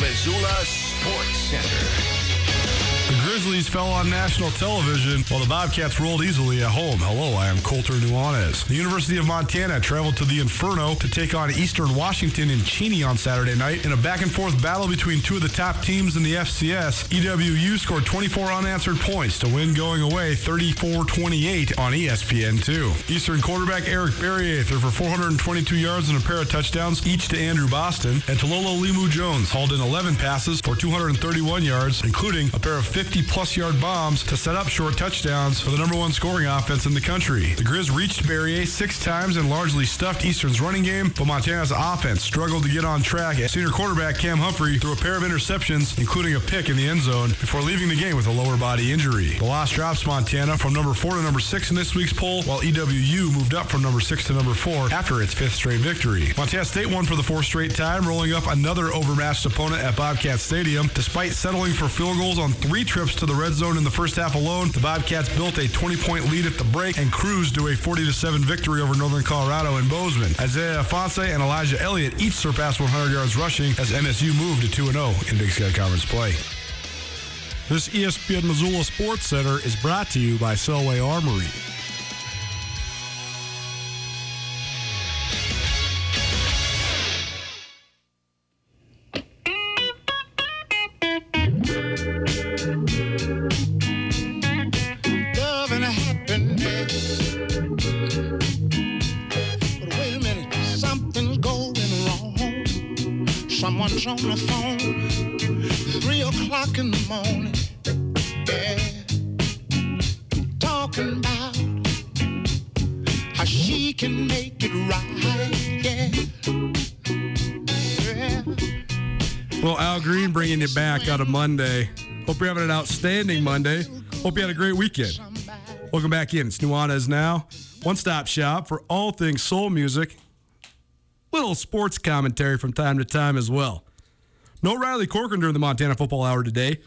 Missoula Sports Center. Fell on national television while the Bobcats rolled easily at home. Hello, I am Colter Nuanez. The University of Montana traveled to the Inferno to take on Eastern Washington in Cheney on Saturday night in a back and forth battle between two of the top teams in the FCS. EWU scored 24 unanswered points to win going away 34-28 on E ESPN2. Eastern quarterback Eric Barriere threw for 422 yards and a pair of touchdowns, each to Andrew Boston, and Talolo Limu Jones hauled in 11 passes for 231 yards, including a pair of 50 plus yard bombs to set up short touchdowns for the number one scoring offense in the country. The Grizz reached Barriere six times and largely stuffed Eastern's running game, but Montana's offense struggled to get on track as senior quarterback Cam Humphrey threw a pair of interceptions, including a pick in the end zone, before leaving the game with a lower body injury. The loss drops Montana from number four to number six in this week's poll, while EWU moved up from number six to number four after its fifth straight victory. Montana State won for the fourth straight time, rolling up another overmatched opponent at Bobcat Stadium. Despite settling for field goals on three trips to the red zone in the first half alone, the Bobcats built a 20-point lead at the break and cruised to a 40-7 victory over Northern Colorado in Bozeman. Isaiah Ifanse and Elijah Elliott each surpassed 100 yards rushing as MSU moved to 2-0 in Big Sky Conference play. This ESPN Missoula Sports Center is brought to you by Selway Armory. Back out of Monday. Hope you're having an outstanding Monday. Hope you had a great weekend. Welcome back in. It's Nuanez now. One stop shop for all things soul music. Little sports commentary from time to time as well. No Riley Corcoran during the Montana Football Hour today,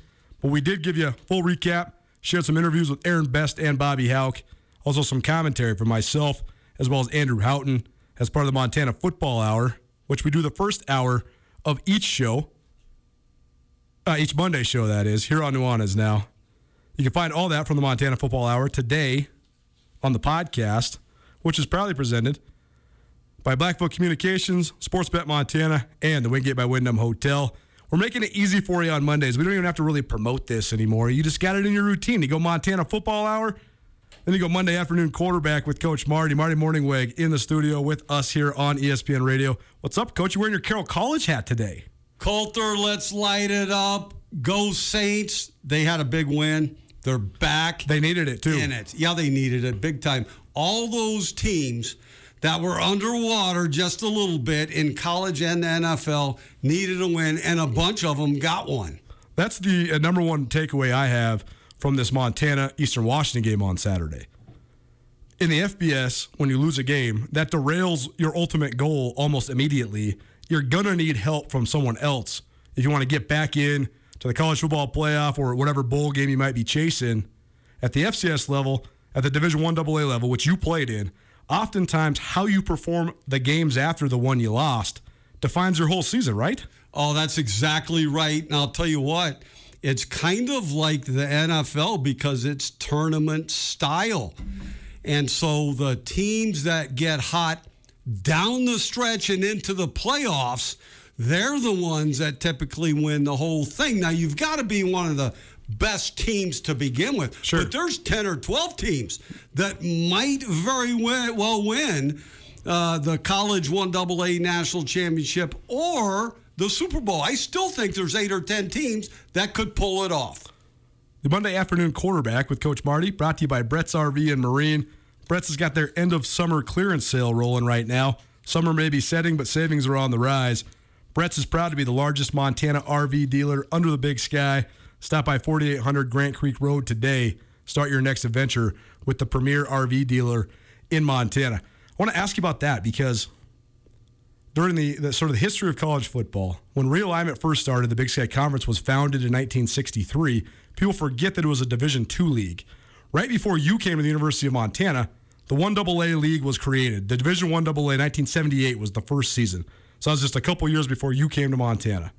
but we did give you a full recap, shared some interviews with Aaron Best and Bobby Hauck, also some commentary from myself as well as Andrew Houghton as part of the Montana Football Hour, which we do the first hour of each show, uh, each Monday show, that is, here on Nuanez now. You can find all that from the Montana Football Hour today on the podcast, which is proudly presented by Blackfoot Communications, Sportsbet Montana, and the Wingate by Wyndham Hotel. We're making it easy for you on Mondays. We don't even have to really promote this anymore. You just got it in your routine. You go Montana Football Hour, then you go Monday afternoon quarterback with Coach Marty, Marty Mornhinweg in the studio with us here on ESPN Radio. What's up, Coach? You wearing your Carroll College hat today? Colter, let's light it up. Go Saints. They had a big win. They're back. They needed it too. In it. Yeah, they needed it big time. All those teams that were underwater just a little bit in college and the NFL needed a win, and a bunch of them got one. That's the uh, number one takeaway I have from this Montana Eastern Washington game on Saturday. In the FBS, when you lose a game, that derails your ultimate goal almost immediately. You're going to need help from someone else if you want to get back in to the college football playoff or whatever bowl game you might be chasing. At the FCS level, at the Division 1 AA level, which you played in, oftentimes how you perform the games after the one you lost defines your whole season, right? Oh, that's exactly right. And I'll tell you what, it's kind of like the NFL because it's tournament style. And so the teams that get hot down the stretch and into the playoffs, they're the ones that typically win the whole thing. Now, you've got to be one of the best teams to begin with. Sure. But there's 10 or 12 teams that might very well win uh, the college 1AA national championship or the Super Bowl. I still think there's eight or 10 teams that could pull it off. The Monday afternoon quarterback with Coach Marty, brought to you by Brett's RV and Marine. Brett's has got their end of summer clearance sale rolling right now. Summer may be setting, but savings are on the rise. Brett's is proud to be the largest Montana RV dealer under the big sky. Stop by 4800 Grant Creek Road today. Start your next adventure with the premier RV dealer in Montana. I want to ask you about that because during the, the, sort of the history of college football, when realignment first started, the Big Sky Conference was founded in 1963. People forget that it was a Division II league. Right before you came to the University of Montana, the 1AA league was created. The Division 1AA 1978 was the first season. So that was just a couple years before you came to Montana.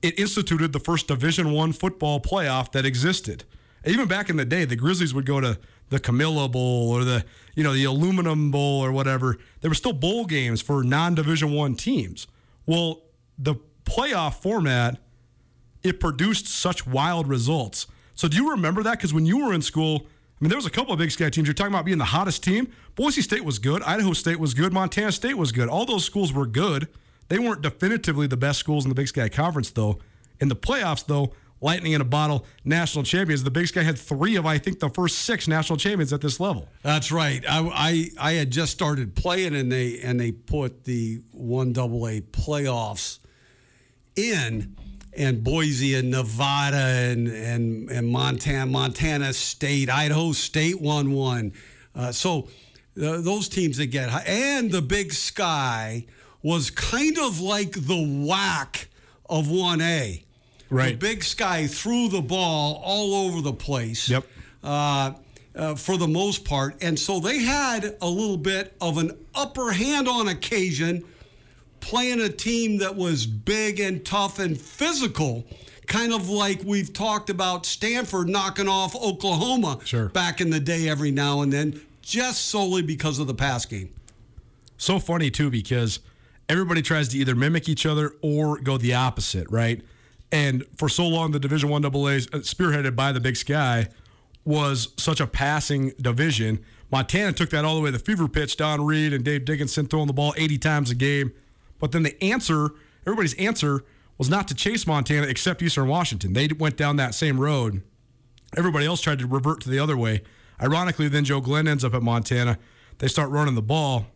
It instituted the first Division 1 football playoff that existed. Even back in the day, the Grizzlies would go to the Camellia Bowl or the you know the Aluminum Bowl or whatever. There were still bowl games for non-Division One teams. Well, the playoff format it produced such wild results. So do you remember that? Because when you were in school, I mean, there was a couple of Big Sky teams. You're talking about being the hottest team. Boise State was good. Idaho State was good. Montana State was good. All those schools were good. They weren't definitively the best schools in the Big Sky Conference, though. In the playoffs, though, lightning in a bottle, national champions. The Big Sky had three of, I think, the first six national champions at this level. That's right. I, I, I had just started playing, and they and they put the one double A playoffs in, and Boise and Nevada and and and Montana, Montana State, Idaho State won one. Uh, so uh, those teams that get high, and the Big Sky was kind of like the WAC of one A. Right. The Big Sky threw the ball all over the place. Yep. Uh, uh, for the most part. And so they had a little bit of an upper hand on occasion, playing a team that was big and tough and physical, kind of like we've talked about Stanford knocking off Oklahoma Sure. back in the day every now and then, just solely because of the pass game. So funny too because everybody tries to either mimic each other or go the opposite, right? And for so long, the Division One AA, uh, spearheaded by the Big Sky, was such a passing division. Montana took that all the way to the fever pitch. Don Read and Dave Dickenson throwing the ball 80 times a game. But then the answer, everybody's answer, was not to chase Montana except Eastern Washington. They went down that same road. Everybody else tried to revert to the other way. Ironically, then Joe Glenn ends up at Montana. They start running the ball.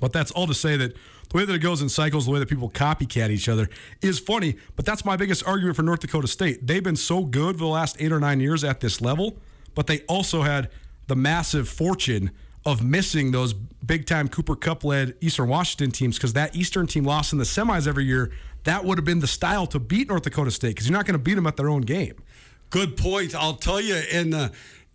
But that's all to say that the way that it goes in cycles, the way that people copycat each other is funny. But that's my biggest argument for North Dakota State. They've been so good for the last eight or nine years at this level, but they also had the massive fortune of missing those big time Cooper Kupp led Eastern Washington teams because that Eastern team lost in the semis every year. That would have been the style to beat North Dakota State because you're not going to beat them at their own game. Good point. I'll tell you, in the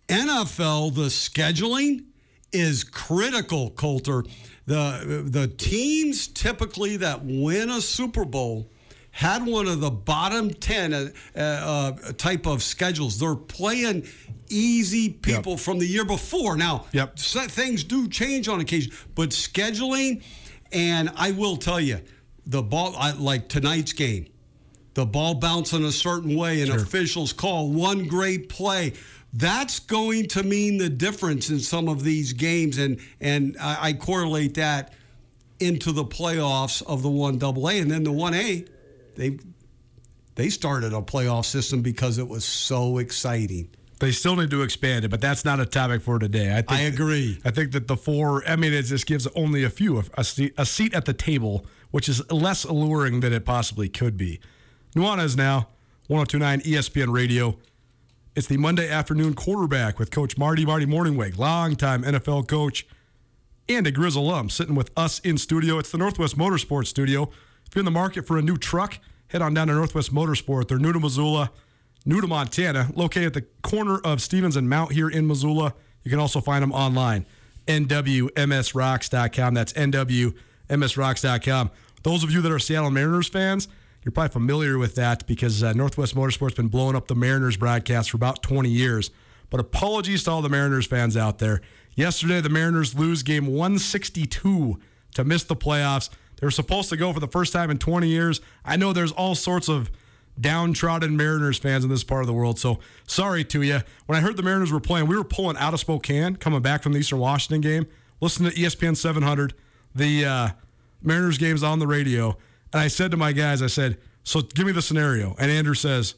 NFL, the scheduling is critical, Colter. The, the teams typically that win a Super Bowl had one of the bottom 10 uh, uh, type of schedules. They're playing easy people Yep. from the year before. Now, Yep. things do change on occasion, but scheduling, and I will tell you, the ball, I, like tonight's game, the ball bouncing a certain way and officials call one great play. That's going to mean the difference in some of these games, and and I, I correlate that into the playoffs of the one double A, and then the one A, they they started a playoff system because it was so exciting. They still need to expand it, but that's not a topic for today. I, think, I agree. I think that the four, I mean, it just gives only a few a seat, a seat at the table, which is less alluring than it possibly could be. Nuanez now, 1029 ESPN Radio. It's the Monday afternoon quarterback with Coach Marty Marty Mornhinweg, longtime NFL coach and a Grizz alum, sitting with us in studio. It's the Northwest Motorsports studio. If you're in the market for a new truck, head on down to Northwest Motorsport. They're new to Missoula, new to Montana, located at the corner of Stevens and Mount here in Missoula. You can also find them online, nwmsrocks.com. That's nwmsrocks.com. Those of you that are Seattle Mariners fans, you're probably familiar with that because uh, Northwest Motorsports been blowing up the Mariners broadcast for about 20 years. But apologies to all the Mariners fans out there. Yesterday, the Mariners lose game 162 to miss the playoffs. They were supposed to go for the first time in 20 years. I know there's all sorts of downtrodden Mariners fans in this part of the world. So sorry to you. When I heard the Mariners were playing, we were pulling out of Spokane, coming back from the Eastern Washington game. Listen to ESPN 700. The uh, Mariners game's on the radio. And I said to my guys, I said, so give me the scenario. And Andrew says,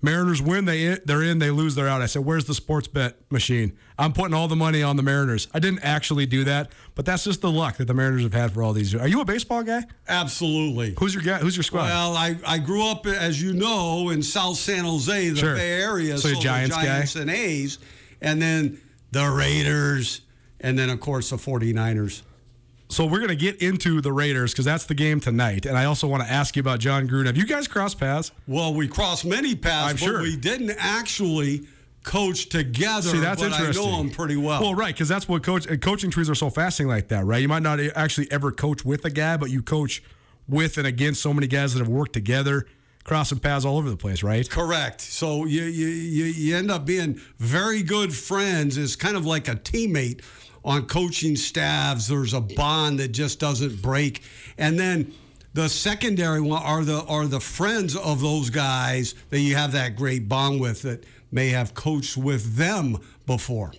Mariners win, they they're in, they lose, they're out. I said, "Where's the sports bet machine? I'm putting all the money on the Mariners." I didn't actually do that, but that's just the luck that the Mariners have had for all these years. Are you a baseball guy? Absolutely. Who's your guy? Who's your squad? Well, I, I grew up, as you know, in South San Jose, the Sure. Bay Area. So you're the Giants guy? Giants and A's, and then the Raiders, and then, of course, the 49ers. So we're gonna get into the Raiders because that's the game tonight, and I also want to ask you about Jon Gruden. Have you guys crossed paths? Well, we crossed many paths, I'm but sure. we didn't actually coach together. See, that's interesting. I know him pretty well. Well, right, because that's what coach uh, coaching trees are so fascinating like that, right? You might not actually ever coach with a guy, but you coach with and against so many guys that have worked together, crossing paths all over the place, right? Correct. So you, you you you end up being very good friends. It's kind of like a teammate on coaching staffs. There's a bond that just doesn't break. And then the secondary one are the are the friends of those guys that you have that great bond with that may have coached with them before.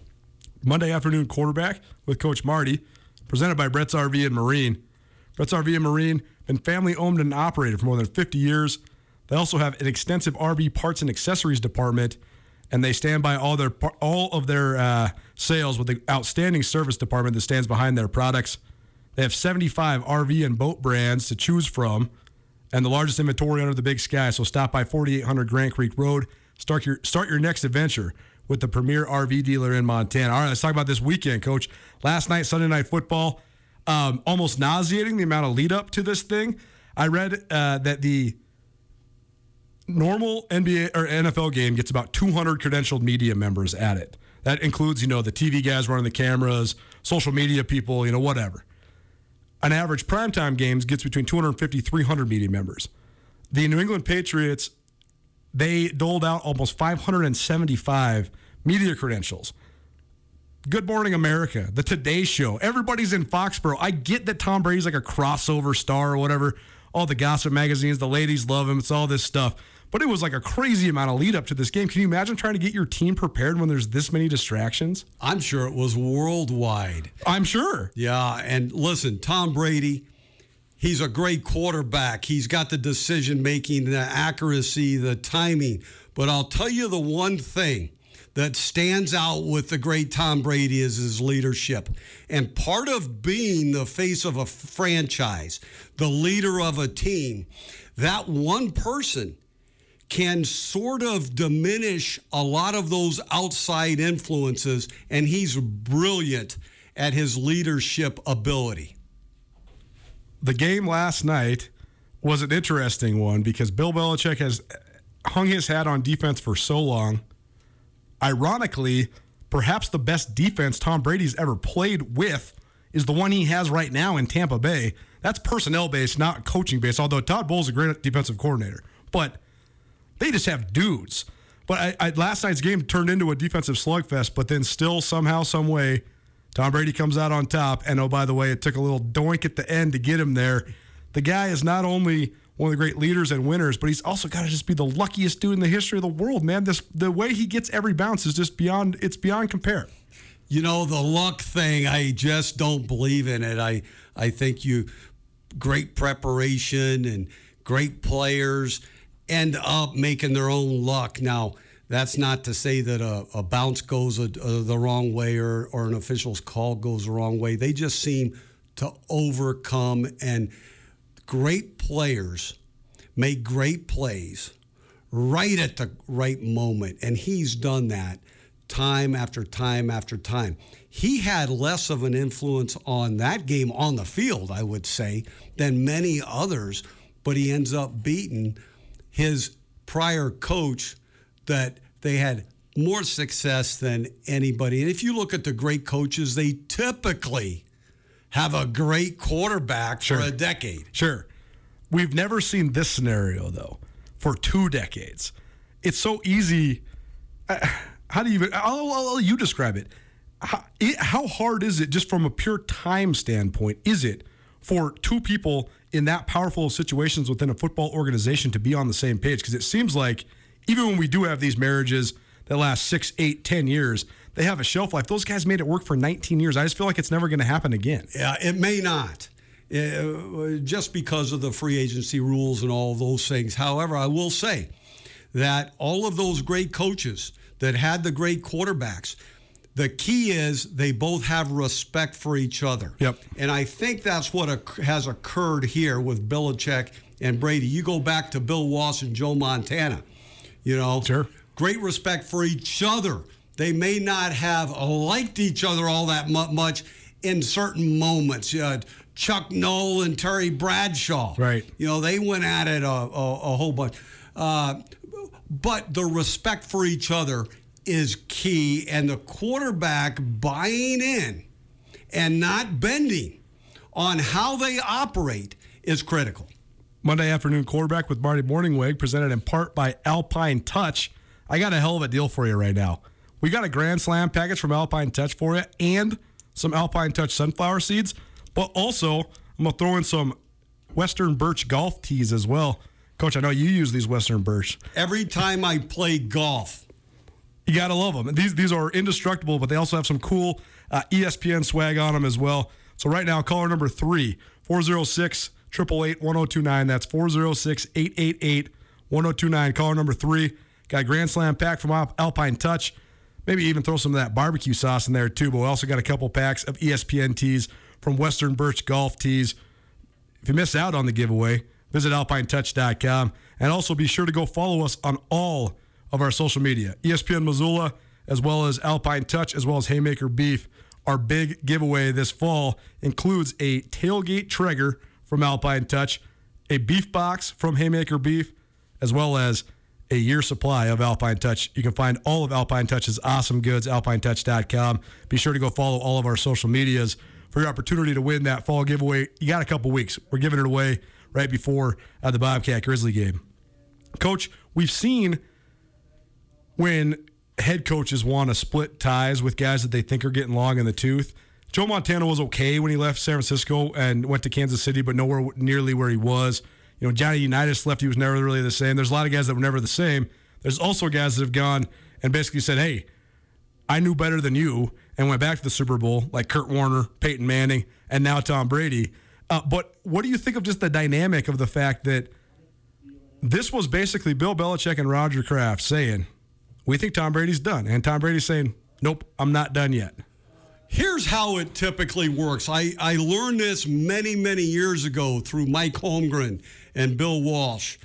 Monday afternoon quarterback with Coach Marty, presented by Brett's RV and Marine. Brett's RV and Marine been family owned and operated for more than 50 years. They also have an extensive RV parts and accessories department, and they stand by all their all of their uh, sales with the outstanding service department that stands behind their products. They have 75 RV and boat brands to choose from, and the largest inventory under the big sky. So stop by 4800 Grant Creek Road. Start your start your next adventure with the premier RV dealer in Montana. All right, let's talk about this weekend, Coach. Last night, Sunday night football, um, almost nauseating the amount of lead up to this thing. I read uh, that the normal NBA or NFL game gets about 200 credentialed media members at it. That includes, you know, the TV guys running the cameras, social media people, you know, whatever. An average primetime games gets between 250 300 media members. The New England Patriots they doled out almost 575 media credentials. Good Morning America, The Today Show, everybody's in Foxborough. I get that Tom Brady's like a crossover star or whatever. All the gossip magazines, the ladies love him. It's all this stuff. But it was like a crazy amount of lead up to this game. Can you imagine trying to get your team prepared when there's this many distractions? I'm sure it was worldwide. I'm sure. Yeah, and listen, Tom Brady, he's a great quarterback. He's got the decision making, the accuracy, the timing. But I'll tell you the one thing that stands out with the great Tom Brady is his leadership. And part of being the face of a franchise, the leader of a team, that one person can sort of diminish a lot of those outside influences, and he's brilliant at his leadership ability. the game last night was an interesting one because Bill Belichick has hung his hat on defense for so long. Ironically, perhaps the best defense Tom Brady's ever played with is the one he has right now in Tampa Bay. that's personnel based, not coaching based. Although Todd Bowles is a great defensive coordinator, but they just have dudes. But I, I, last night's game turned into a defensive slugfest, but then still somehow, some way, Tom Brady comes out on top. And oh, by the way, it took a little doink at the end to get him there. The guy is not only one of the great leaders and winners, but he's also got to just be the luckiest dude in the history of the world, man. This the way he gets every bounce is just beyond it's beyond compare. You know, the luck thing, I just don't believe in it. I I think you great preparation and great players end up making their own luck. Now, that's not to say that a, a bounce goes a, a, the wrong way or, or an official's call goes the wrong way. They just seem to overcome, and great players make great plays right at the right moment. And he's done that time after time after time. He had less of an influence on that game on the field, I would say, than many others, but he ends up beating his prior coach that they had more success than anybody. And if you look at the great coaches, they typically have a great quarterback Sure. for a decade. Sure. We've never seen this scenario though for two decades. It's so easy. uh, How do you even? I'll, I'll, I'll you describe it. How, it. how hard is it, just from a pure time standpoint, is it for two people in that powerful situations within a football organization to be on the same page? Because it seems like even when we do have these marriages that last six, eight, ten years, they have a shelf life. Those guys made it work for 19 years. I just feel like it's never going to happen again. Yeah, it may not, uh, just because of the free agency rules and all those things. However, I will say that all of those great coaches that had the great quarterbacks, the key is they both have respect for each other. Yep. And I think that's what has occurred here with Belichick and Brady. You go back to Bill Walsh and Joe Montana, you know. Sure. Great respect for each other. They may not have liked each other all that much in certain moments. Uh, Chuck Noll and Terry Bradshaw. Right. You know, they went at it a, a, a whole bunch. Uh, but the respect for each other is key, and the quarterback buying in and not bending on how they operate is critical. Monday afternoon quarterback with Marty Mornhinweg, presented in part by Alpine Touch. I got a hell of a deal for you right now. We got a Grand Slam package from Alpine Touch for you and some Alpine Touch sunflower seeds, but also I'm going to throw in some Western Birch golf tees as well. Coach, I know you use these Western Birch. Every time I play golf, You gotta love them. These these are indestructible, but they also have some cool uh, ESPN swag on them as well. So right now, caller number three, 406 888 1029. That's 406 888 1029. Caller number three. Got a Grand Slam pack from Alpine Touch. Maybe even throw some of that barbecue sauce in there too. But we also got a couple packs of ESPN tees from Western Birch Golf Tees. If you miss out on the giveaway, visit alpinetouch.com and also be sure to go follow us on all of our social media ESPN Missoula, as well as Alpine Touch, as well as Haymaker Beef. Our big giveaway this fall includes a tailgate Traeger from Alpine Touch, a beef box from Haymaker Beef, as well as a year supply of Alpine Touch. You can find all of Alpine Touch's awesome goods, alpinetouch.com. Be sure to go follow all of our social medias for your opportunity to win that fall giveaway. You got a couple weeks. We're giving it away right before uh, the Bobcat Grizzly game. Coach, we've seen when head coaches want to split ties with guys that they think are getting long in the tooth. Joe Montana was okay when he left San Francisco and went to Kansas City, but nowhere nearly where he was. You know, Johnny Unitas left, he was never really the same. There's a lot of guys that were never the same. There's also guys that have gone and basically said, hey, I knew better than you and went back to the Super Bowl, like Kurt Warner, Peyton Manning, and now Tom Brady. Uh, but what do you think of just the dynamic of the fact that this was basically Bill Belichick and Roger Kraft saying, we think Tom Brady's done. And Tom Brady's saying, nope, I'm not done yet. Here's how it typically works. I, I learned this many, many years ago through Mike Holmgren and Bill Walsh.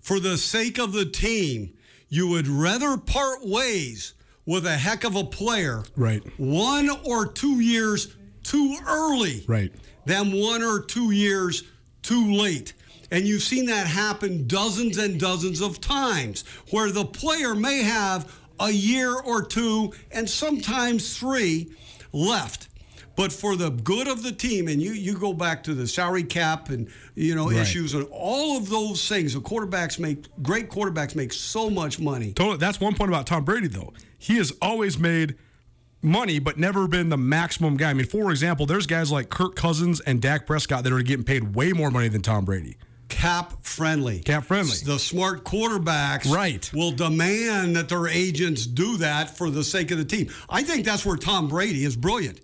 For the sake of the team, you would rather part ways with a heck of a player Right. one or two years too early Right. than one or two years too late. And you've seen that happen dozens and dozens of times where the player may have a year or two and sometimes three left. But for the good of the team, and you you go back to the salary cap and you know Right. issues and all of those things. The quarterbacks make great quarterbacks make so much money. Totally. That's one point about Tom Brady, though. He has always made money, but never been the maximum guy. I mean, for example, there's guys like Kirk Cousins and Dak Prescott that are getting paid way more money than Tom Brady. Cap friendly. Cap friendly. The smart quarterbacks Right. will demand that their agents do that for the sake of the team. I think that's where Tom Brady is brilliant.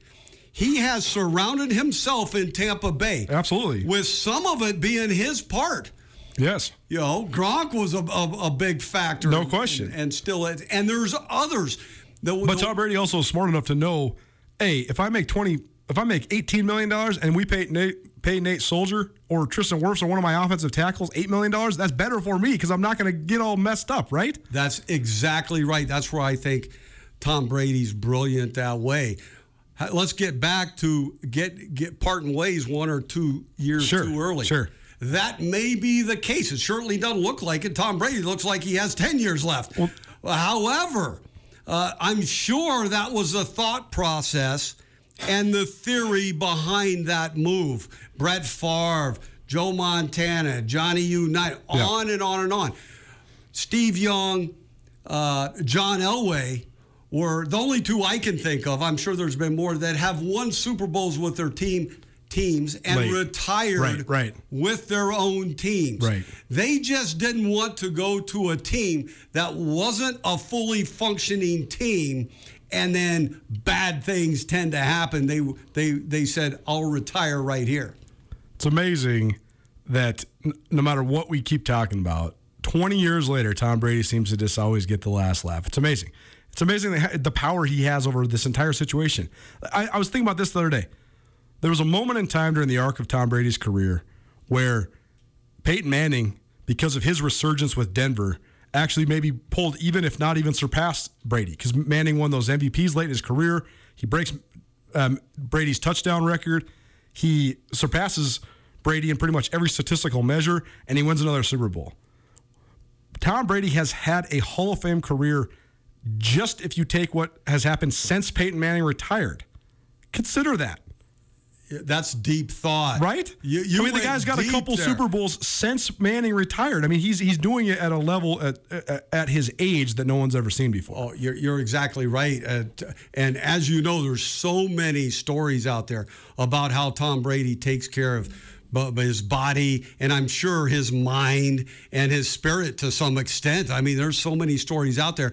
He has surrounded himself in Tampa Bay. Absolutely. With some of it being his part. Yes. You know, Gronk was a, a, a big factor. No question. And, and still, it, and there's others. The, But Tom Brady also is smart enough to know, hey, if I make twenty, if I make eighteen million dollars, and we pay Nate, pay Nate Solder or Tristan Wirfs or one of my offensive tackles eight million dollars, that's better for me because I'm not going to get all messed up, right? That's exactly right. That's where I think Tom Brady's brilliant that way. Let's get back to get get parting ways one or two years Sure, too early. sure. That may be the case. It certainly doesn't look like it. Tom Brady looks like he has 10 years left. However, uh, I'm sure that was the thought process and the theory behind that move. Brett Favre, Joe Montana, Johnny Unitas, Yeah. on and on and on. Steve Young, uh, John Elway were the only two I can think of. I'm sure there's been more that have won Super Bowls with their team teams and Late. retired Right, right. with their own teams. Right. They just didn't want to go to a team that wasn't a fully functioning team and then bad things tend to happen. They they they said I'll retire right here. It's amazing that no matter what we keep talking about, 20 years later, Tom Brady seems to just always get the last laugh. It's amazing. It's amazing the, power he has over this entire situation. I, I was thinking about this the other day. There was a moment in time during the arc of Tom Brady's career where Peyton Manning, because of his resurgence with Denver, actually maybe pulled even if not even surpassed Brady because Manning won those MVPs late in his career. He breaks um, Brady's touchdown record. He surpasses Brady in pretty much every statistical measure, and he wins another Super Bowl. Tom Brady has had a Hall of Fame career just if you take what has happened since Peyton Manning retired. Consider that. That's deep thought, Right? You, you I mean, the guy's got a couple there. Super Bowls since Manning retired. I mean, he's he's doing it at a level at at- his age that no one's ever seen before. Oh, you're, you're exactly right. Uh, and as you know, there's so many stories out there about how Tom Brady takes care of bu- bu- his body and I'm sure his mind and his spirit to some extent. I mean, there's so many stories out there.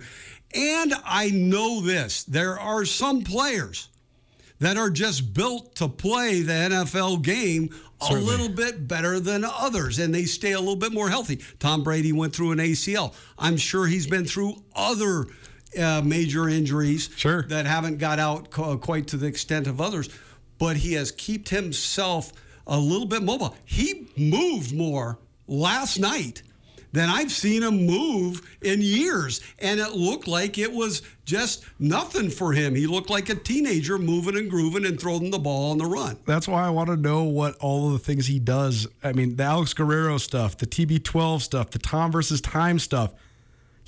And I know this there are some players that are just built to play the NFL game a little bit better than others and they stay a little bit more healthy. Tom Brady went through an ACL. I'm sure he's been through other uh, major injuries Sure. that haven't got out co- quite to the extent of others, but he has kept himself a little bit mobile. He moved more last night than I've seen him move in years. And it looked like it was just nothing for him. He looked like a teenager moving and grooving and throwing the ball on the run. That's why I want to know what all of the things he does. I mean, the Alex Guerrero stuff, the TB12 stuff, the Tom versus time stuff.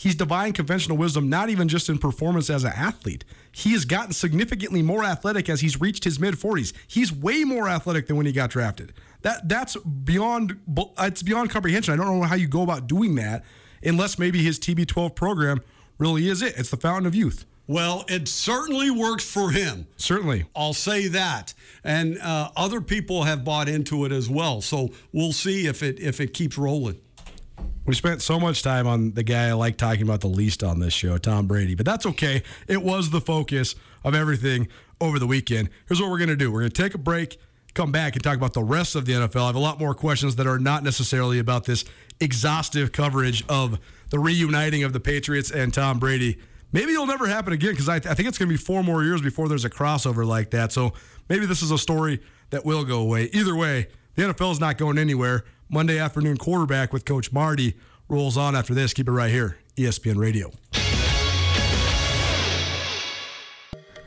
He's defying conventional wisdom, not even just in performance as an athlete. He has gotten significantly more athletic as he's reached his mid 40s. He's way more athletic than when he got drafted. That that's beyond it's beyond comprehension. I don't know how you go about doing that unless maybe his TB12 program really is it. It's the fountain of youth. Well, it certainly works for him. Certainly. I'll say that, and uh, other people have bought into it as well. So we'll see if it if it keeps rolling. We spent so much time on the guy I like talking about the least on this show, Tom Brady, but that's okay. It was the focus of everything over the weekend. Here's what we're going to do we're going to take a break, come back, and talk about the rest of the NFL. I have a lot more questions that are not necessarily about this exhaustive coverage of the reuniting of the Patriots and Tom Brady. Maybe it'll never happen again because I, I think it's going to be four more years before there's a crossover like that. So maybe this is a story that will go away. Either way, the NFL is not going anywhere. Monday afternoon quarterback with Coach Marty rolls on after this. Keep it right here, ESPN Radio.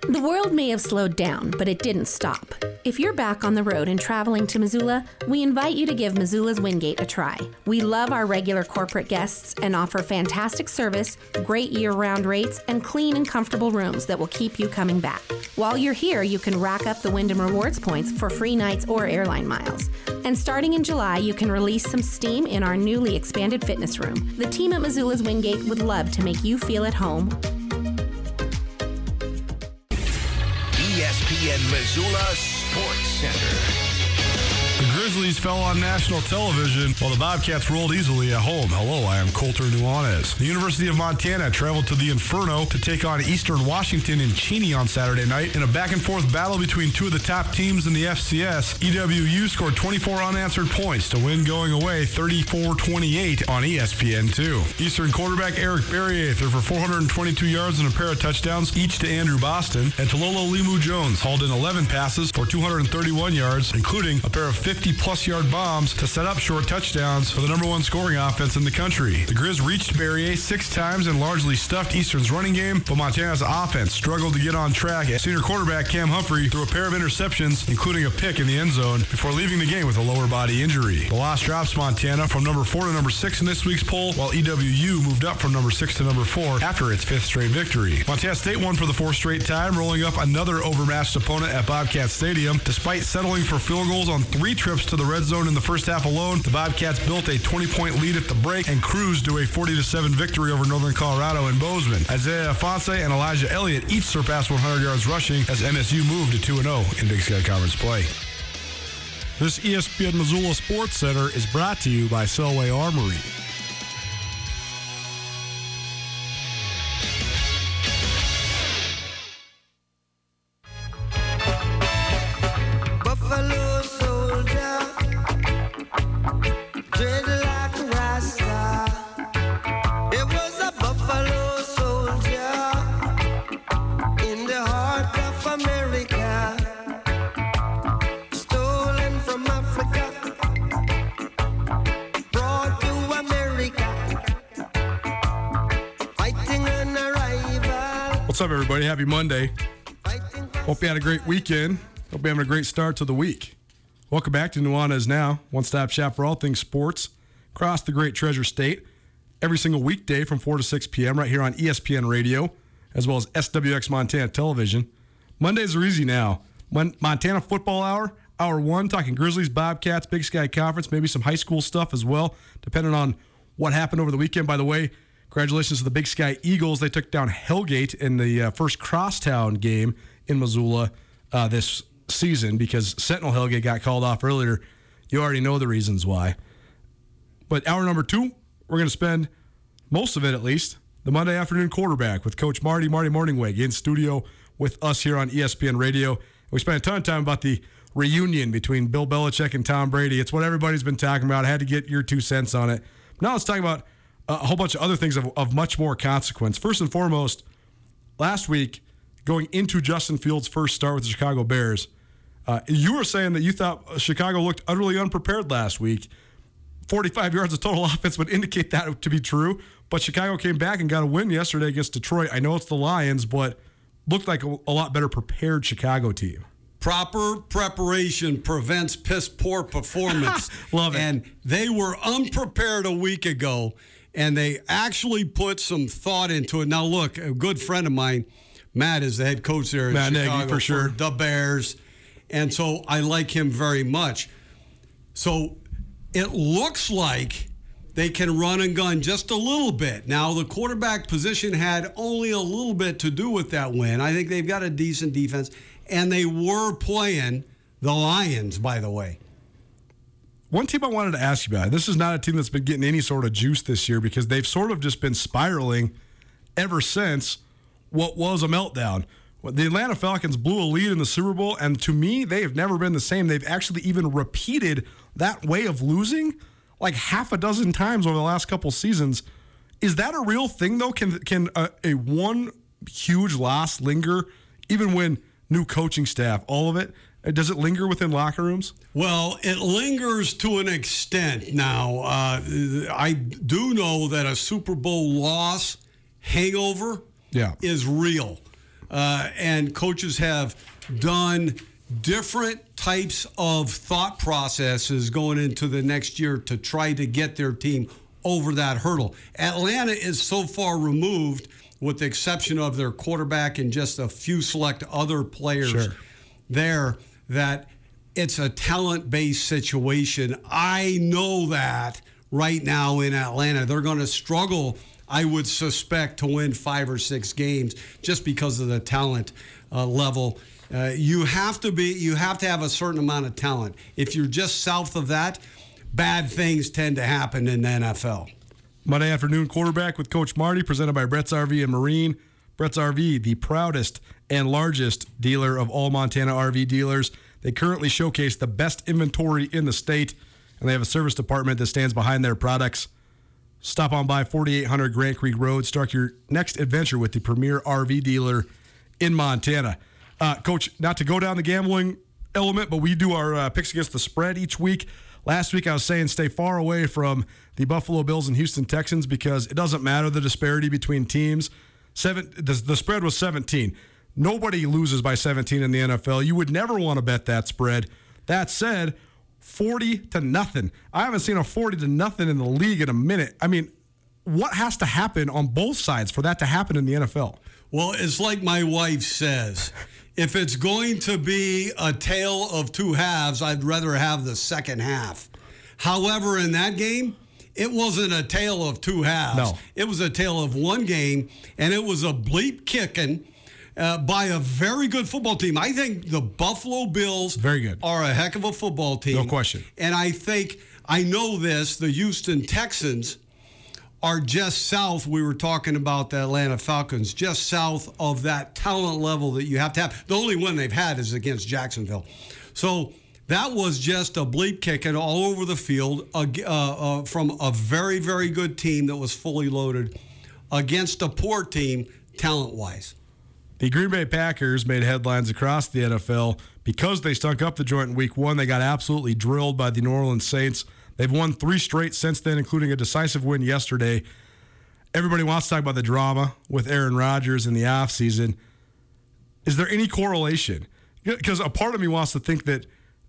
The world may have slowed down, but it didn't stop. If you're back on the road and traveling to Missoula, we invite you to give Missoula's Wingate a try. We love our regular corporate guests and offer fantastic service, great year round rates, and clean and comfortable rooms that will keep you coming back. While you're here, you can rack up the Wyndham Rewards points for free nights or airline miles. And starting in July, you can release some steam in our newly expanded fitness room. The team at Missoula's Wingate would love to make you feel at home ESPN Missoula Sports Center. Grizzlies fell on national television while the Bobcats rolled easily at home. Hello, I am Colter Nuanez. The University of Montana traveled to the Inferno to take on Eastern Washington in Cheney on Saturday night in a back and forth battle between two of the top teams in the FCS. EWU scored 24 unanswered points to win going away 34-28 on ESPN2. Eastern quarterback Eric Barriere threw for 422 yards and a pair of touchdowns, each to Andrew Boston, and Talolo Limu Jones hauled in 11 passes for 231 yards, including a pair of 50 plus yard bombs to set up short touchdowns for the number one scoring offense in the country. The Grizz reached Barriere six times and largely stuffed Eastern's running game, but Montana's offense struggled to get on track as senior quarterback Cam Humphrey threw a pair of interceptions, including a pick in the end zone, before leaving the game with a lower body injury. The loss drops Montana from number four to number six in this week's poll, while EWU moved up from number six to number four after its fifth straight victory. Montana State won for the fourth straight time, rolling up another overmatched opponent at Bobcat Stadium. Despite settling for field goals on three trips to the red zone in the first half alone, the Bobcats built a 20-point lead at the break and cruised to a 40-7 victory over Northern Colorado in Bozeman. Isaiah Ifanse and Elijah Elliott each surpassed 100 yards rushing as MSU moved to 2-0 in Big Sky Conference play. This ESPN Missoula Sports Center is brought to you by Selway Armory. Monday. Hope you had a great weekend. Hope you're having a great start to the week. Welcome back to Nuanez Now, one stop shop for all things sports across the great Treasure State. Every single weekday from 4 to 6 p.m. right here on ESPN Radio, as well as SWX Montana Television. Mondays are easy now. Mon- Montana Football Hour, Hour 1, talking Grizzlies, Bobcats, Big Sky Conference, maybe some high school stuff as well, depending on what happened over the weekend. By the way, congratulations to the Big Sky Eagles. They took down Hellgate in the uh, first crosstown game in Missoula uh, this season because Sentinel Hellgate got called off earlier. You already know the reasons why. But hour number two, we're going to spend most of it at least the Monday afternoon quarterback with Coach Marty Marty Mornhinweg in studio with us here on ESPN Radio. We spent a ton of time about the reunion between Bill Belichick and Tom Brady. It's what everybody's been talking about. I had to get your two cents on it. Now let's talk about a whole bunch of other things of, of much more consequence. First and foremost, last week, going into Justin Fields' first start with the Chicago Bears, uh, you were saying that you thought Chicago looked utterly unprepared last week. 45 yards of total offense would indicate that to be true. But Chicago came back and got a win yesterday against Detroit. I know it's the Lions, but looked like a, a lot better prepared Chicago team. Proper preparation prevents piss poor performance. Love it. And they were unprepared a week ago, and they actually put some thought into it. Now, look, a good friend of mine, Matt, is the head coach there Matt Nagy, for sure. the Bears, and so I like him very much. So it looks like they can run and gun just a little bit. Now, the quarterback position had only a little bit to do with that win. I think they've got a decent defense, and they were playing the Lions, by the way. One team I wanted to ask you about. This is not a team that's been getting any sort of juice this year because they've sort of just been spiraling ever since what was a meltdown. The Atlanta Falcons blew a lead in the Super Bowl, and to me, they have never been the same. They've actually even repeated that way of losing like half a dozen times over the last couple seasons. Is that a real thing, though? Can can a, a one huge loss linger, even when new coaching staff, all of it? Uh, Does it linger within locker rooms? Well, it lingers to an extent now. Uh, I do know that a Super Bowl loss hangover Yeah. is real. uh, and coaches have done different types of thought processes going into the next year to try to get their team over that hurdle. Atlanta is so far removed, with the exception of their quarterback and just a few select other players Sure. there, that it's a talent based situation. I know that right now in Atlanta. They're going to struggle, I would suspect, to win five or six games just because of the talent uh, level. Uh, you have to be, you have to have a certain amount of talent. If you're just south of that, bad things tend to happen in the NFL. Monday afternoon quarterback with Coach Marty, presented by Brett's RV and Marine. Brett's RV, the proudest and largest dealer of all Montana RV dealers. They currently showcase the best inventory in the state, and they have a service department that stands behind their products. Stop on by 4800 Grant Creek Road. Start your next adventure with the premier RV dealer in Montana. Uh, Coach, not to go down the gambling element, but we do our uh, picks against the spread each week. Last week I was saying stay far away from the Buffalo Bills and Houston Texans because it doesn't matter the disparity between teams. Seven, the, the spread was 17. Nobody loses by 17 in the NFL. You would never want to bet that spread. That said, 40 to nothing. I haven't seen a 40 to nothing in the league in a minute. I mean, what has to happen on both sides for that to happen in the NFL? Well, it's like my wife says if it's going to be a tale of two halves, I'd rather have the second half. However, in that game, it wasn't a tale of two halves. No. It was a tale of one game, and it was a bleep kicking. Uh, by a very good football team. I think the Buffalo Bills Very good. are a heck of a football team. No question. And I think, I know this, the Houston Texans are just south. We were talking about the Atlanta Falcons, just south of that talent level that you have to have. The only one they've had is against Jacksonville. So that was just a bleep kicking all over the field uh, uh, from a very, very good team that was fully loaded against a poor team talent wise. The Green Bay Packers made headlines across the NFL because they stunk up the joint in week one. They got absolutely drilled by the New Orleans Saints. They've won three straight since then, including a decisive win yesterday. Everybody wants to talk about the drama with Aaron Rodgers in the offseason. Is there any correlation? Because a part of me wants to think that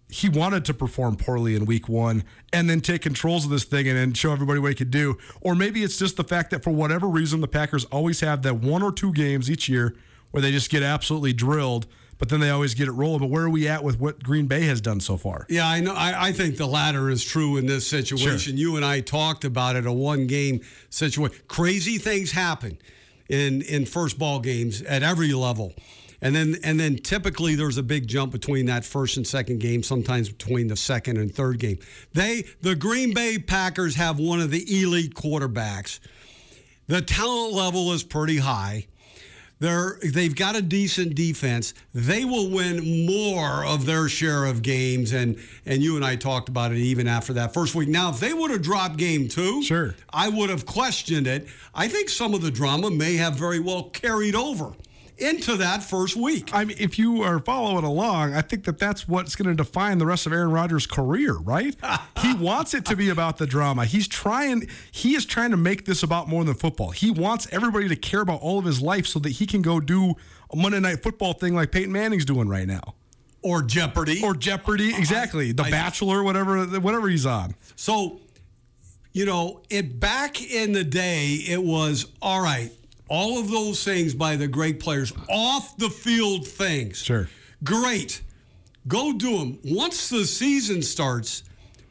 he wanted to perform poorly in week one and then take controls of this thing and then show everybody what he could do. Or maybe it's just the fact that for whatever reason, the Packers always have that one or two games each year where they just get absolutely drilled, but then they always get it rolling. But where are we at with what Green Bay has done so far? Yeah, I know. I, I think the latter is true in this situation. You and I talked about it. A one-game situation. Crazy things happen in in first ball games at every level, and then and then typically there's a big jump between that first and second game. Sometimes between the second and third game. They the Green Bay Packers have one of the elite quarterbacks. The talent level is pretty high. They're they've got a decent defense. They will win more of their share of games, and and you and I talked about it even after that first week. Now, if they would have dropped game two, Sure. I would have questioned it. I think some of the drama may have very well carried over into that first week. I mean, if you are following along, I think that that's what's going to define the rest of Aaron Rodgers' career, right? he wants it to be about the drama. He's trying. He is trying to make this about more than football. He wants everybody to care about all of his life so that he can go do a Monday Night Football thing like Peyton Manning's doing right now, Or Jeopardy. or Jeopardy. Exactly, The I- Bachelor, whatever, whatever he's on. So, you know, it back in the day, it was all right. All of those things by the great players, off the field things. Sure. Great. Go do them. Once the season starts,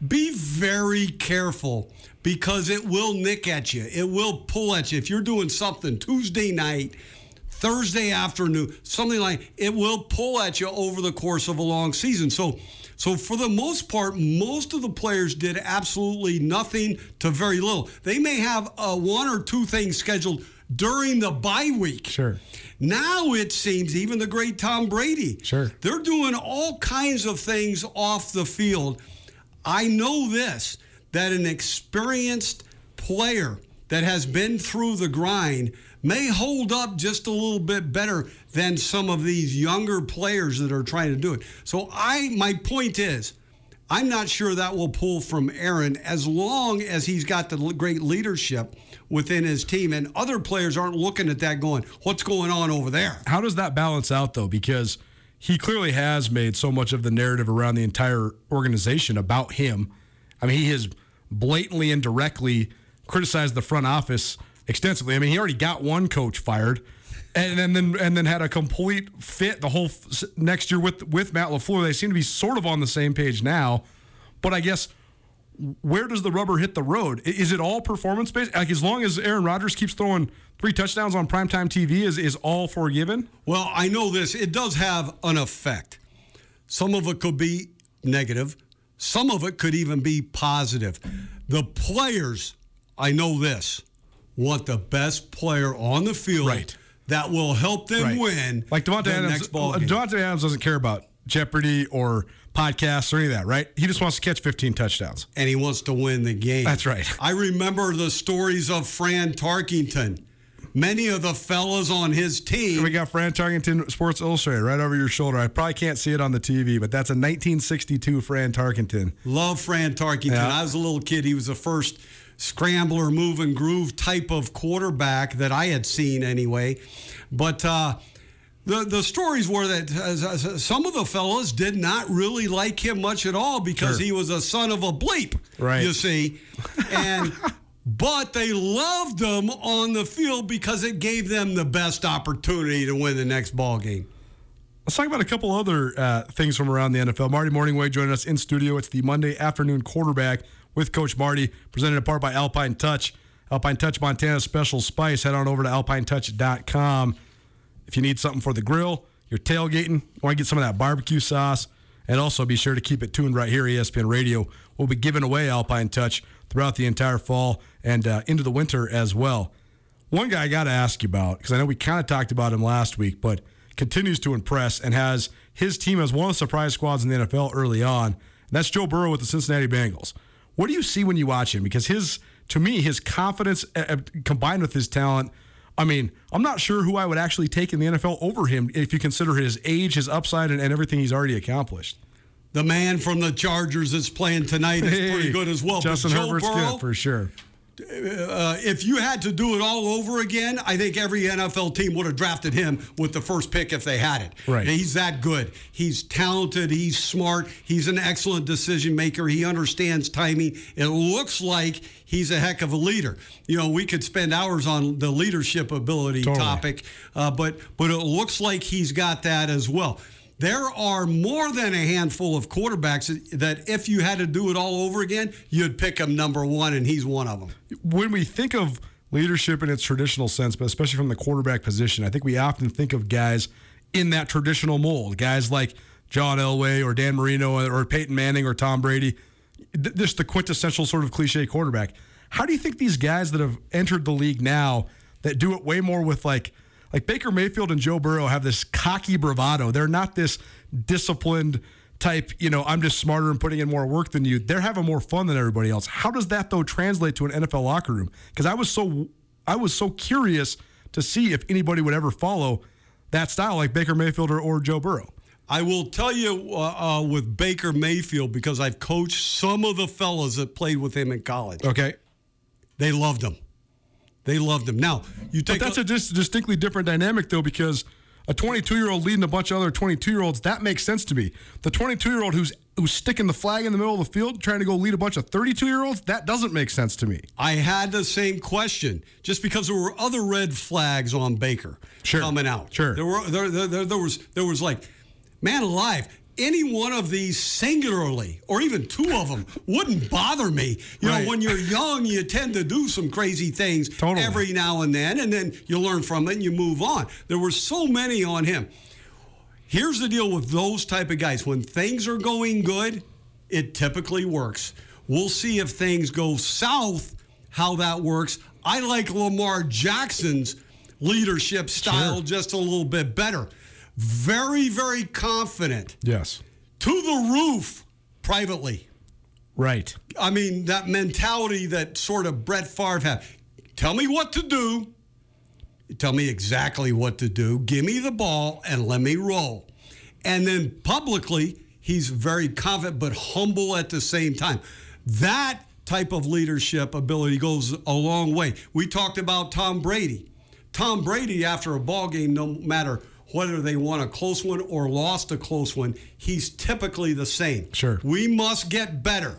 be very careful because it will nick at you. It will pull at you. If you're doing something Tuesday night, Thursday afternoon, something like it will pull at you over the course of a long season. So so for the most part, most of the players did absolutely nothing to very little. They may have uh, one or two things scheduled during the bye week. Sure. Now it seems even the great Tom Brady. Sure. They're doing all kinds of things off the field. I know this that an experienced player that has been through the grind may hold up just a little bit better than some of these younger players that are trying to do it. So I my point is I'm not sure that will pull from Aaron as long as he's got the great leadership within his team, and other players aren't looking at that going, "What's going on over there?" How does that balance out though? Because he clearly has made so much of the narrative around the entire organization about him. I mean, he has blatantly and directly criticized the front office extensively. I mean, he already got one coach fired, and then and then had a complete fit the whole f- next year with with Matt LaFleur. They seem to be sort of on the same page now, but I guess where does the rubber hit the road? Is it all performance based? Like as long as Aaron Rodgers keeps throwing three touchdowns on primetime TV, is is all forgiven? Well, I know this. It does have an effect. Some of it could be negative. Some of it could even be positive. The players, I know this, want the best player on the field Right. that will help them Right. win Like Davante Adams, next ball uh. Davante Adams doesn't care about Jeopardy or podcasts or any of that, right? He just wants to catch 15 touchdowns. and he wants to win the game. That's right. I remember the stories of Fran Tarkenton. Many of the fellas on his team We got Fran Tarkenton, Sports Illustrated, right over your shoulder. I probably can't see it on the TV, but that's a 1962 Fran Tarkenton. Love Fran Tarkenton. Yeah. I was a little kid. He was the first scrambler, move and groove type of quarterback that I had seen anyway. But uh, the the stories were that uh, some of the fellas did not really like him much at all because Sure. he was a son of a bleep. Right. You see, and. But they loved him on the field because it gave them the best opportunity to win the next ball game. Let's talk about a couple other uh, things from around the NFL. Marty Mornhinweg joining us in studio. It's the Monday afternoon quarterback with Coach Marty, presented in part by Alpine Touch. Alpine Touch Montana special spice. Head on over to alpinetouch.com. If you need something for the grill, you're tailgating, want to get some of that barbecue sauce, and also be sure to keep it tuned right here, ESPN Radio. We'll be giving away Alpine Touch throughout the entire fall and uh, into the winter as well. One guy I got to ask you about, because I know we kind of talked about him last week, but continues to impress and has his team as one of the surprise squads in the NFL early on. And that's Joe Burrow with the Cincinnati Bengals. What do you see when you watch him? Because his, to me, his confidence uh, uh, combined with his talent. I mean, I'm not sure who I would actually take in the NFL over him if you consider his age, his upside, and, and everything he's already accomplished. The man from the Chargers that's playing tonight is pretty good as well. Justin Herbert's Burrow, good for sure. Uh, if you had to do it all over again, I think every NFL team would have drafted him with the first pick if they had it. Right. He's that good. He's talented. He's smart. He's an excellent decision maker. He understands timing. It looks like he's a heck of a leader. You know, we could spend hours on the leadership ability Totally. topic, uh, but but it looks like he's got that as well. There are more than a handful of quarterbacks that if you had to do it all over again, you'd pick him number one, and he's one of them. when we think of leadership in its traditional sense, but especially from the quarterback position, I think we often think of guys in that traditional mold. Guys like John Elway or Dan Marino or Peyton Manning or Tom Brady. Just the quintessential sort of cliche quarterback. How do you think these guys that have entered the league now that do it way more with like like Baker Mayfield and Joe Burrow have this cocky bravado. They're not this disciplined type, you know, I'm just smarter and putting in more work than you. They're having more fun than everybody else. How does that though translate to an NFL locker room? Because I was so I was so curious to see if anybody would ever follow that style like Baker Mayfield or, or Joe Burrow. I will tell you uh, uh, with Baker Mayfield because I've coached some of the fellas that played with him in college. Okay. They loved him. They loved him. Now you But that's a dis- distinctly different dynamic though because a 22 year old leading a bunch of other 22 year olds that makes sense to me. The 22 year old who's who's sticking the flag in the middle of the field trying to go lead a bunch of 32 year olds that doesn't make sense to me. I had the same question just because there were other red flags on Baker Sure. coming out. Sure. There were there, there, there was there was like, man alive. Any one of these singularly, or even two of them, wouldn't bother me. You Right. know, when you're young, you tend to do some crazy things Totally. every now and then, and then you learn from it and you move on. There were so many on him. Here's the deal with those type of guys. When things are going good, it typically works. We'll see if things go south, how that works. I like Lamar Jackson's leadership style Sure. just a little bit better. Very, very confident Yes. to the roof privately. Right. I mean, that mentality that sort of Brett Favre had. Tell me what to do. Tell me exactly what to do. Give me the ball and let me roll. And then publicly, he's very confident but humble at the same time. That type of leadership ability goes a long way. We talked about Tom Brady. Tom Brady, after a ball game, no matter whether they won a close one or lost a close one, he's typically the same. Sure. We must get better.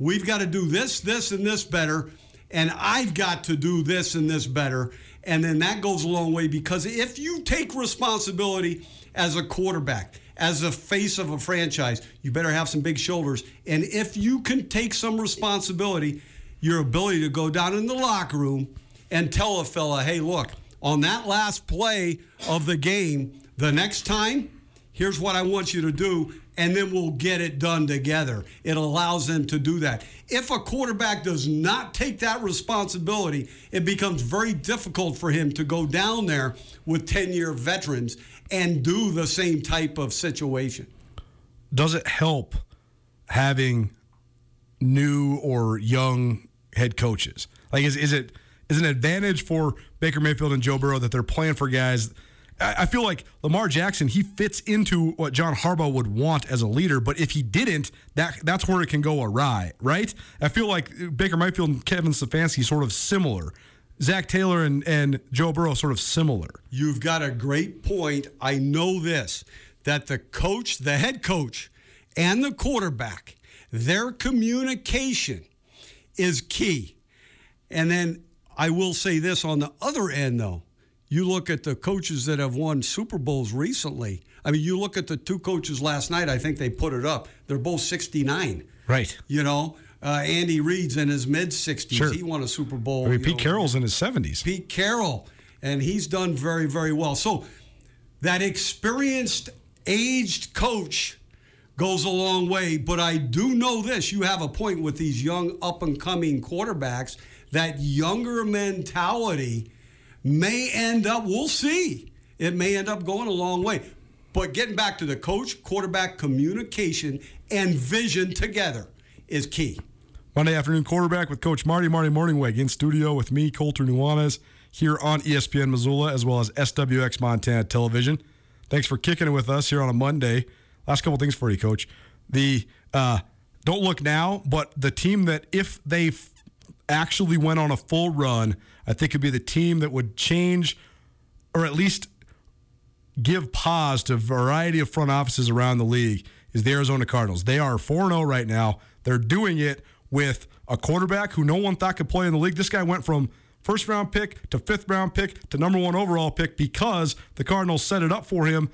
We've got to do this, this, and this better. And I've got to do this and this better. And then that goes a long way because if you take responsibility as a quarterback, as a face of a franchise, you better have some big shoulders. And if you can take some responsibility, your ability to go down in the locker room and tell a fella, hey, look, on that last play of the game, the next time, here's what I want you to do, and then we'll get it done together. It allows them to do that. If a quarterback does not take that responsibility, it becomes very difficult for him to go down there with 10 year veterans and do the same type of situation. Does it help having new or young head coaches? Like, is, is it is an advantage for Baker Mayfield and Joe Burrow that they're playing for guys? I feel like Lamar Jackson he fits into what John Harbaugh would want as a leader, but if he didn't, that that's where it can go awry, right? I feel like Baker Mayfield and Kevin Stefanski sort of similar. Zac Taylor and, and Joe Burrow sort of similar. You've got a great point. I know this that the coach, the head coach, and the quarterback, their communication is key. And then I will say this on the other end, though. You look at the coaches that have won Super Bowls recently. I mean, you look at the two coaches last night, I think they put it up. They're both 69. Right. You know, uh, Andy Reid's in his mid 60s. Sure. He won a Super Bowl. I mean, Pete know, Carroll's in his 70s. Pete Carroll, and he's done very, very well. So that experienced, aged coach goes a long way. But I do know this: you have a point with these young, up and coming quarterbacks. That younger mentality may end up. We'll see. It may end up going a long way. But getting back to the coach, quarterback communication and vision together is key. Monday afternoon quarterback with Coach Marty Marty Mornhinweg in studio with me, Colter Nuanez, here on ESPN Missoula as well as SWX Montana Television. Thanks for kicking it with us here on a Monday. Last couple things for you, Coach. The uh, don't look now, but the team that if they actually went on a full run, I think would be the team that would change or at least give pause to a variety of front offices around the league is the Arizona Cardinals. They are 4 0 right now. They're doing it with a quarterback who no one thought could play in the league. This guy went from first round pick to fifth round pick to number one overall pick because the Cardinals set it up for him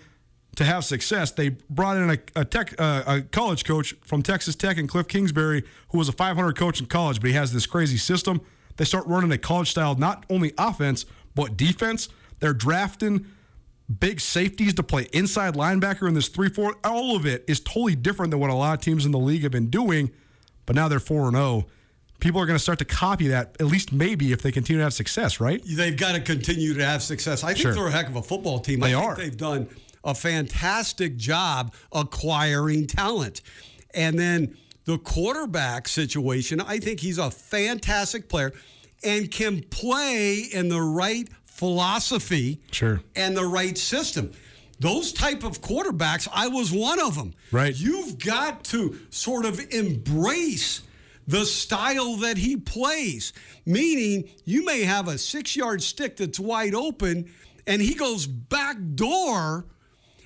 to have success. They brought in a, a tech, uh, a college coach from Texas Tech and Cliff Kingsbury, who was a 500 coach in college, but he has this crazy system. They start running a college style, not only offense but defense. They're drafting big safeties to play inside linebacker in this 3 4. All of it is totally different than what a lot of teams in the league have been doing, but now they're 4 0. People are going to start to copy that, at least maybe if they continue to have success, right? They've got to continue to have success. I think Sure. they're a heck of a football team. They I think are. They've done a fantastic job acquiring talent. And then the quarterback situation, I think he's a fantastic player and can play in the right philosophy Sure. and the right system. Those type of quarterbacks, I was one of them. Right. You've got to sort of embrace the style that he plays, meaning you may have a six yard stick that's wide open and he goes back door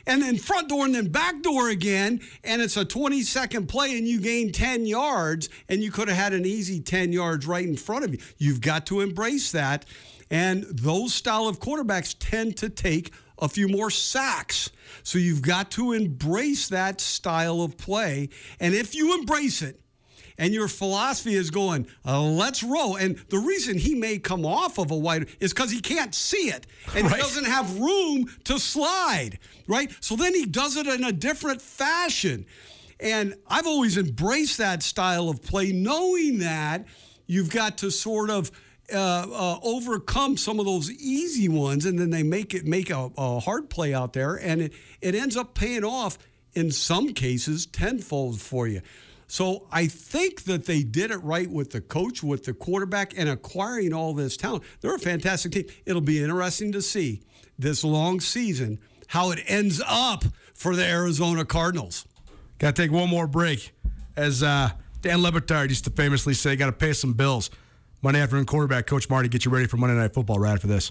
and then front door and then back door again and it's a 20 second play and you gain 10 yards and you could have had an easy 10 yards right in front of you. You've got to embrace that and those style of quarterbacks tend to take a few more sacks. So you've got to embrace that style of play and if you embrace it and your philosophy is going, uh, let's roll. And the reason he may come off of a wide is because he can't see it and he doesn't have room to slide, right? So then he does it in a different fashion. And I've always embraced that style of play, knowing that you've got to sort of uh, uh, overcome some of those easy ones, and then they make it make a, a hard play out there, and it, it ends up paying off in some cases tenfold for you. So I think that they did it right with the coach, with the quarterback, and acquiring all this talent. They're a fantastic team. It'll be interesting to see this long season how it ends up for the Arizona Cardinals. Got to take one more break as uh, Dan Le Batard used to famously say, got to pay some bills. Monday afternoon quarterback, Coach Marty, get you ready for Monday Night Football right for this.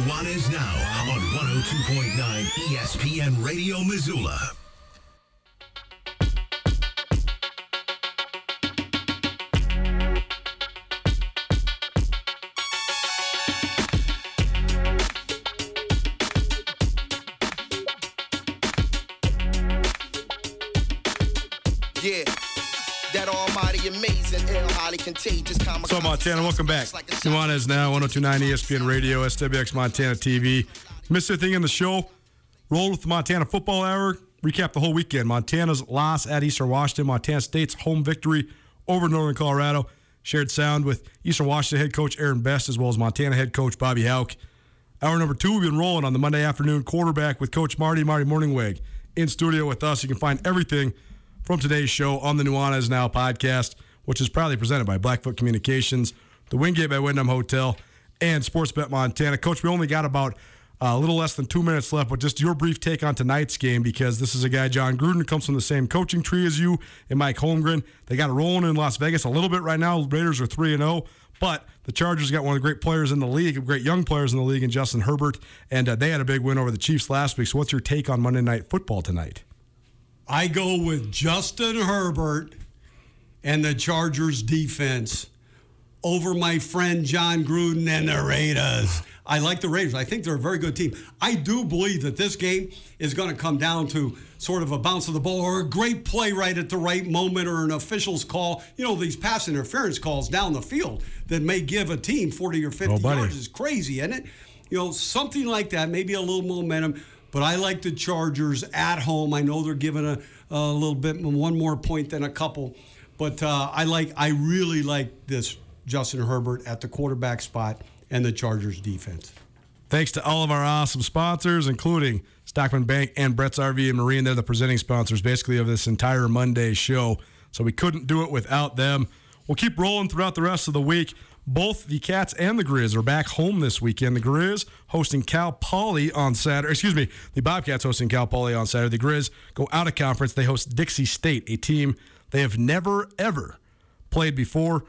This is Now on 102.9 ESPN Radio Missoula. Yeah. That almighty amazing, ill, highly contagious So, Montana, welcome back. Nuanez now, 1029 ESPN Radio, SWX Montana TV. Missed anything in the show? Roll with the Montana Football Hour. Recap the whole weekend. Montana's loss at Eastern Washington. Montana State's home victory over Northern Colorado. Shared sound with Eastern Washington head coach Aaron Best as well as Montana head coach Bobby Hauck. Hour number two, we've been rolling on the Monday afternoon quarterback with Coach Marty, Marty Mornhinweg. In studio with us, you can find everything from today's show on the Nuanez Now podcast, which is proudly presented by Blackfoot Communications, the Wingate by Wyndham Hotel, and Sportsbet Montana. Coach, we only got about uh, a little less than two minutes left, but just your brief take on tonight's game because this is a guy, Jon Gruden, comes from the same coaching tree as you and Mike Holmgren. They got it rolling in Las Vegas a little bit right now. Raiders are 3 and 0, but the Chargers got one of the great players in the league, great young players in the league, in Justin Herbert, and uh, they had a big win over the Chiefs last week. So, what's your take on Monday Night Football tonight? I go with Justin Herbert and the Chargers defense over my friend Jon Gruden and the Raiders. I like the Raiders. I think they're a very good team. I do believe that this game is going to come down to sort of a bounce of the ball or a great play right at the right moment or an official's call. You know, these pass interference calls down the field that may give a team 40 or 50 Oh, yards is crazy, isn't it? You know, something like that, maybe a little momentum. But I like the Chargers at home. I know they're giving a, a little bit one more point than a couple, but uh, I like I really like this Justin Herbert at the quarterback spot and the Chargers defense. Thanks to all of our awesome sponsors, including Stockman Bank and Brett's RV and Marine. They're the presenting sponsors, basically, of this entire Monday show. So we couldn't do it without them. We'll keep rolling throughout the rest of the week. Both the Cats and the Grizz are back home this weekend. The Grizz hosting Cal Poly on Saturday. Excuse me, the Bobcats hosting Cal Poly on Saturday. The Grizz go out of conference. They host Dixie State, a team they have never, ever played before.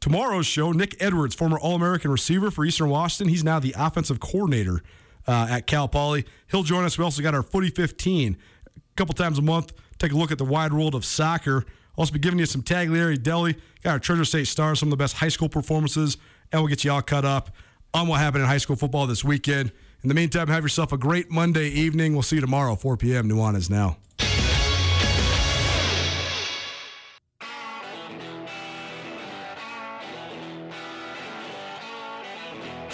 Tomorrow's show, Nick Edwards, former All American receiver for Eastern Washington, he's now the offensive coordinator uh, at Cal Poly. He'll join us. We also got our Footy 15 a couple times a month. Take a look at the wide world of soccer. Also be giving you some Tagliari Deli. Got our Treasure State stars, some of the best high school performances, and we'll get you all caught up on what happened in high school football this weekend. In the meantime, have yourself a great Monday evening. We'll see you tomorrow, 4 p.m. Nuanez now.